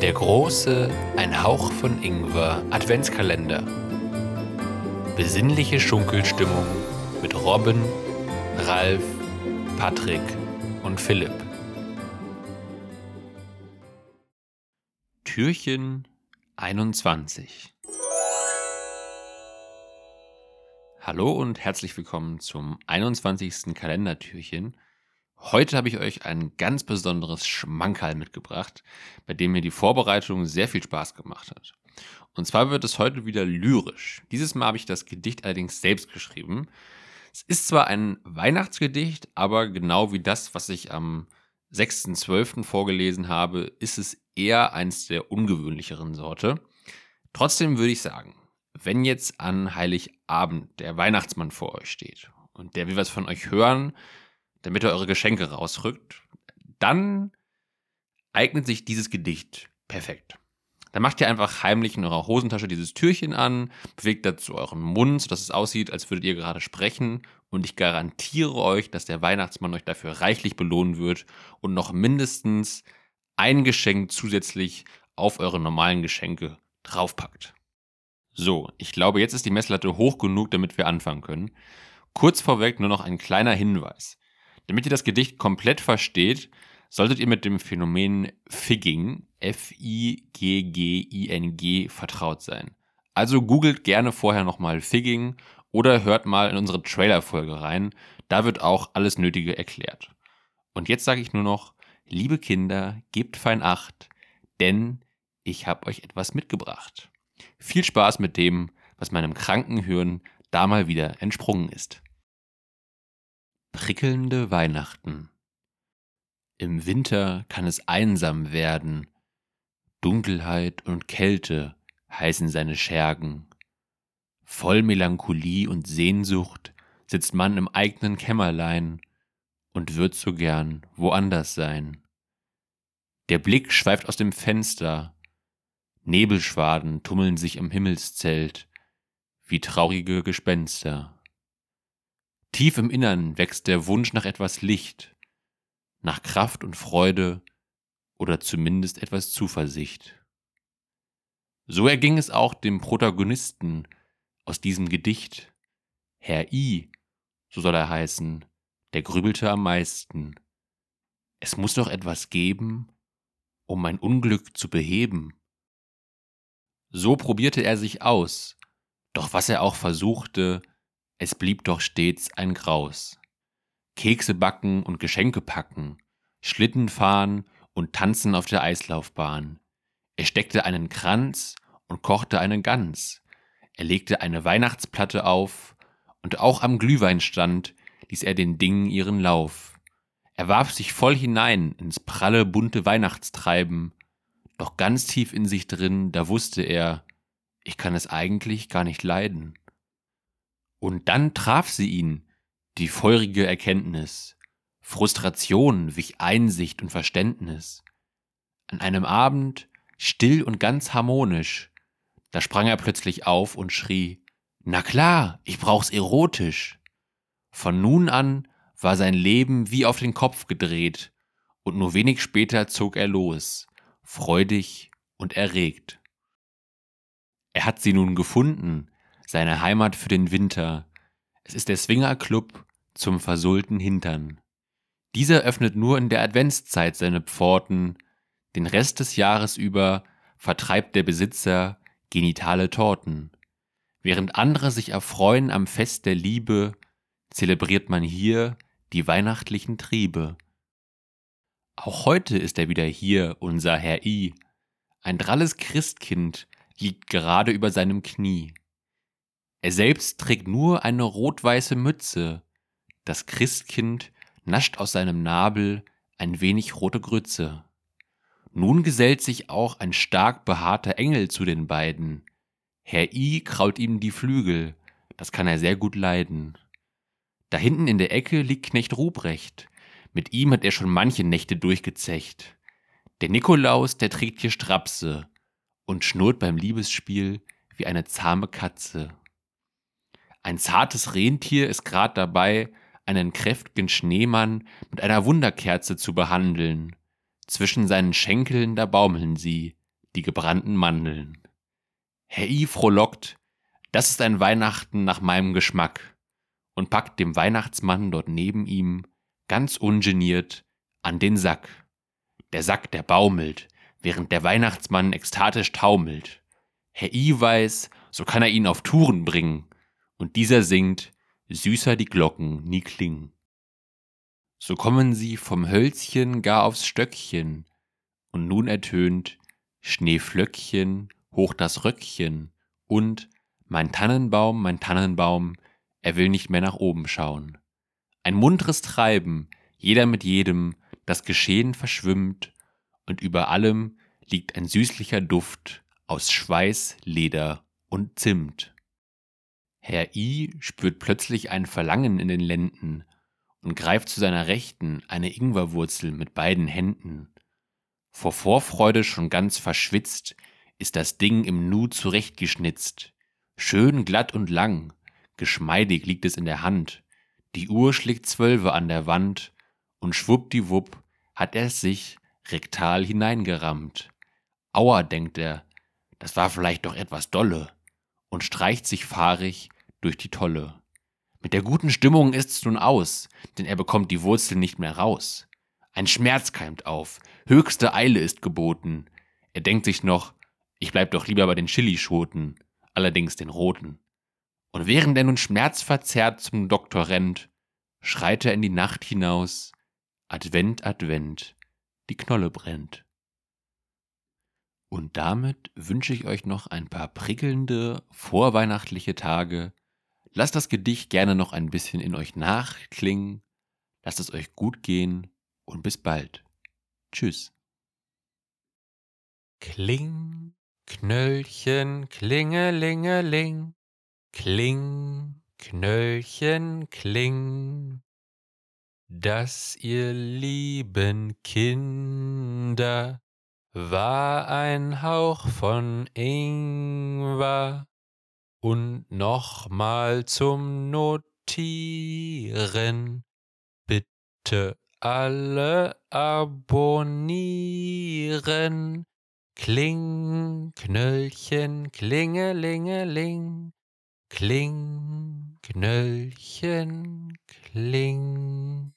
Der große Ein Hauch von Ingwer Adventskalender. Besinnliche Schunkelstimmung mit Robin, Ralf, Patrick und Philipp. Türchen 21. Hallo und herzlich willkommen zum 21. Kalendertürchen. Heute habe ich euch ein ganz besonderes Schmankerl mitgebracht, bei dem mir die Vorbereitung sehr viel Spaß gemacht hat. Und zwar wird es heute wieder lyrisch. Dieses Mal habe ich das Gedicht allerdings selbst geschrieben. Es ist zwar ein Weihnachtsgedicht, aber genau wie das, was ich am 6.12. vorgelesen habe, ist es eher eins der ungewöhnlicheren Sorte. Trotzdem würde ich sagen, wenn jetzt an Heiligabend der Weihnachtsmann vor euch steht und der will was von euch hören, damit er eure Geschenke rausrückt, dann eignet sich dieses Gedicht perfekt. Dann macht ihr einfach heimlich in eurer Hosentasche dieses Türchen an, bewegt dazu euren Mund, sodass es aussieht, als würdet ihr gerade sprechen. Und ich garantiere euch, dass der Weihnachtsmann euch dafür reichlich belohnen wird und noch mindestens ein Geschenk zusätzlich auf eure normalen Geschenke draufpackt. So, ich glaube, jetzt ist die Messlatte hoch genug, damit wir anfangen können. Kurz vorweg nur noch ein kleiner Hinweis. Damit ihr das Gedicht komplett versteht, solltet ihr mit dem Phänomen Figging, F-I-G-G-I-N-G, vertraut sein. Also googelt gerne vorher nochmal Figging oder hört mal in unsere Trailer-Folge rein. Da wird auch alles Nötige erklärt. Und jetzt sage ich nur noch, liebe Kinder, gebt fein Acht, denn ich habe euch etwas mitgebracht. Viel Spaß mit dem, was meinem kranken Hirn da mal wieder entsprungen ist. Prickelnde Weihnachten. Im Winter kann es einsam werden. Dunkelheit und Kälte heißen seine Schergen. Voll Melancholie und Sehnsucht sitzt man im eigenen Kämmerlein und wird so gern woanders sein. Der Blick schweift aus dem Fenster. Nebelschwaden tummeln sich am Himmelszelt wie traurige Gespenster. Tief im Innern wächst der Wunsch nach etwas Licht, nach Kraft und Freude oder zumindest etwas Zuversicht. So erging es auch dem Protagonisten aus diesem Gedicht. Herr I, so soll er heißen, der grübelte am meisten. Es muss doch etwas geben, um mein Unglück zu beheben. So probierte er sich aus, doch was er auch versuchte, es blieb doch stets ein Graus. Kekse backen und Geschenke packen, Schlitten fahren und tanzen auf der Eislaufbahn. Er steckte einen Kranz und kochte eine Gans. Er legte eine Weihnachtsplatte auf und auch am Glühweinstand ließ er den Dingen ihren Lauf. Er warf sich voll hinein ins pralle, bunte Weihnachtstreiben, doch ganz tief in sich drin, da wusste er, ich kann es eigentlich gar nicht leiden. Und dann traf sie ihn, die feurige Erkenntnis. Frustration wich Einsicht und Verständnis. An einem Abend, still und ganz harmonisch, da sprang er plötzlich auf und schrie, Na klar, ich brauch's erotisch. Von nun an war sein Leben wie auf den Kopf gedreht, und nur wenig später zog er los, freudig und erregt. Er hat sie nun gefunden, seine Heimat für den Winter. Es ist der Swingerclub zum versohlten Hintern. Dieser öffnet nur in der Adventszeit seine Pforten, den Rest des Jahres über vertreibt der Besitzer genitale Torten. Während andere sich erfreuen am Fest der Liebe, zelebriert man hier die weihnachtlichen Triebe. Auch heute ist er wieder hier, unser Herr I. Ein dralles Christkind liegt gerade über seinem Knie. Er selbst trägt nur eine rot-weiße Mütze. Das Christkind nascht aus seinem Nabel ein wenig rote Grütze. Nun gesellt sich auch ein stark behaarter Engel zu den beiden. Herr I kraut ihm die Flügel, das kann er sehr gut leiden. Da hinten in der Ecke liegt Knecht Ruprecht, mit ihm hat er schon manche Nächte durchgezecht. Der Nikolaus, der trägt hier Strapse und schnurrt beim Liebesspiel wie eine zahme Katze. Ein zartes Rentier ist grad dabei, einen kräftigen Schneemann mit einer Wunderkerze zu behandeln. Zwischen seinen Schenkeln da baumeln sie, die gebrannten Mandeln. Herr I frohlockt, das ist ein Weihnachten nach meinem Geschmack und packt dem Weihnachtsmann dort neben ihm ganz ungeniert an den Sack. Der Sack, der baumelt, während der Weihnachtsmann ekstatisch taumelt. Herr I weiß, so kann er ihn auf Touren bringen, und dieser singt, süßer die Glocken nie klingen. So kommen sie vom Hölzchen gar aufs Stöckchen, und nun ertönt Schneeflöckchen hoch das Röckchen und mein Tannenbaum, mein Tannenbaum, er will nicht mehr nach oben schauen. Ein muntres Treiben, jeder mit jedem, das Geschehen verschwimmt, und über allem liegt ein süßlicher Duft aus Schweiß, Leder und Zimt. Herr I spürt plötzlich ein Verlangen in den Lenden und greift zu seiner Rechten eine Ingwerwurzel mit beiden Händen. Vor Vorfreude schon ganz verschwitzt, ist das Ding im Nu zurechtgeschnitzt. Schön glatt und lang, geschmeidig liegt es in der Hand. Die Uhr schlägt Zwölfe an der Wand und schwuppdiwupp hat er sich rektal hineingerammt. Aua, denkt er, das war vielleicht doch etwas dolle und streicht sich fahrig durch die Tolle. Mit der guten Stimmung ist's nun aus, denn er bekommt die Wurzel nicht mehr raus. Ein Schmerz keimt auf, höchste Eile ist geboten. Er denkt sich noch, ich bleib doch lieber bei den Chilischoten, allerdings den roten. Und während er nun schmerzverzerrt zum Doktor rennt, schreit er in die Nacht hinaus, Advent, Advent, die Knolle brennt. Und damit wünsche ich euch noch ein paar prickelnde, vorweihnachtliche Tage. Lasst das Gedicht gerne noch ein bisschen in euch nachklingen. Lasst es euch gut gehen und bis bald. Tschüss. Kling, Knöllchen, klingelingeling, kling, Knöllchen, kling. Dass ihr lieben Kinder war ein Hauch von Ingwer und nochmal zum Notieren bitte alle abonnieren. Kling, Knöllchen, klingelingeling, kling, Knöllchen, kling.